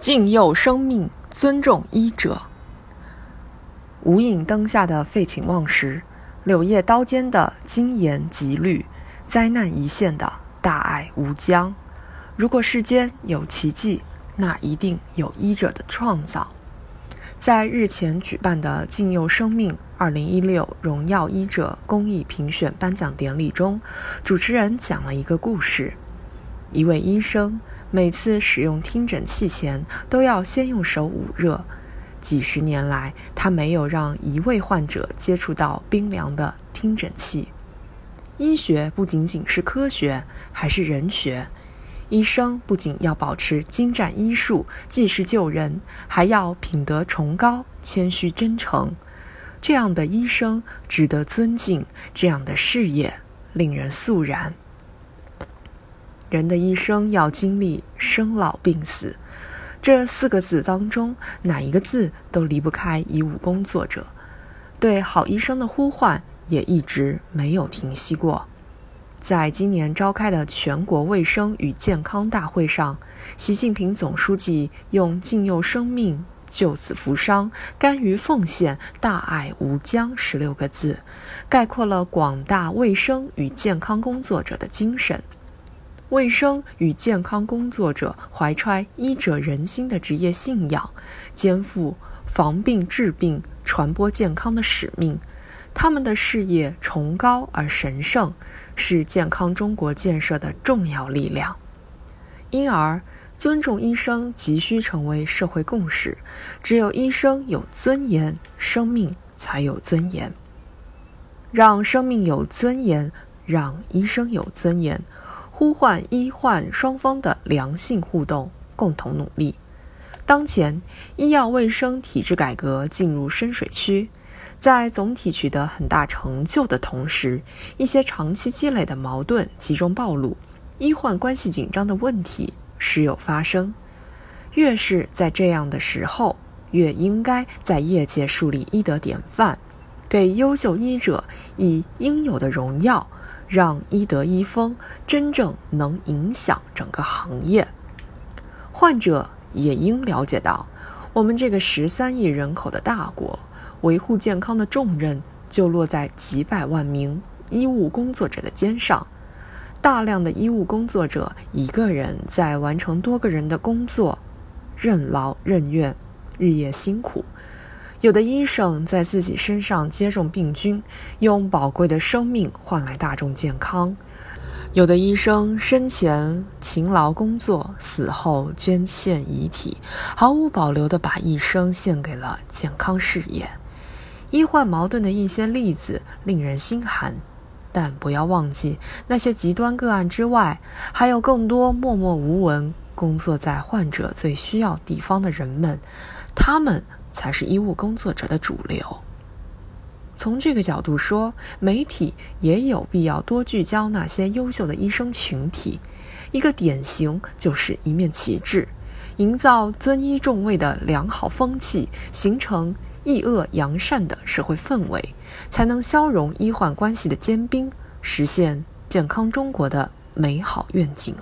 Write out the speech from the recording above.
敬佑生命，尊重医者。无影灯下的废寝忘食，柳叶刀尖的精严极虑，灾难一线的大爱无疆。如果世间有奇迹，那一定有医者的创造。在日前举办的敬佑生命二零一六荣耀医者公益评选颁奖典礼中，主持人讲了一个故事：一位医生。每次使用听诊器前，都要先用手捂热。几十年来，他没有让一位患者接触到冰凉的听诊器。医学不仅仅是科学，还是人学。医生不仅要保持精湛医术，济世救人，还要品德崇高、谦虚真诚。这样的医生值得尊敬，这样的事业令人肃然。人的一生要经历生老病死，这四个字当中，哪一个字都离不开医务工作者。对好医生的呼唤也一直没有停息过。在今年召开的全国卫生与健康大会上，习近平总书记用“敬佑生命、救死扶伤、甘于奉献、大爱无疆”十六个字，概括了广大卫生与健康工作者的精神。卫生与健康工作者怀揣医者仁心的职业信仰，肩负防病治病、传播健康的使命。他们的事业崇高而神圣，是健康中国建设的重要力量。因而，尊重医生急需成为社会共识。只有医生有尊严，生命才有尊严。让生命有尊严，让医生有尊严。呼唤医患双方的良性互动，共同努力。当前，医药卫生体制改革进入深水区，在总体取得很大成就的同时，一些长期积累的矛盾集中暴露，医患关系紧张的问题时有发生。越是在这样的时候，越应该在业界树立医德典范，给优秀医者以应有的荣耀。让医德医风真正能影响整个行业，患者也应了解到，我们这个十三亿人口的大国，维护健康的重任就落在几百万名医务工作者的肩上。大量的医务工作者一个人在完成多个人的工作，任劳任怨，日夜辛苦。有的医生在自己身上接种病菌，用宝贵的生命换来大众健康；有的医生生前勤劳工作，死后捐献遗体，毫无保留地把一生献给了健康事业。医患矛盾的一些例子令人心寒，但不要忘记，那些极端个案之外，还有更多默默无闻工作在患者最需要地方的人们，他们。才是医务工作者的主流。从这个角度说，媒体也有必要多聚焦那些优秀的医生群体。一个典型就是一面旗帜，营造尊医重卫的良好风气，形成抑恶扬善的社会氛围，才能消融医患关系的坚冰，实现健康中国的美好愿景。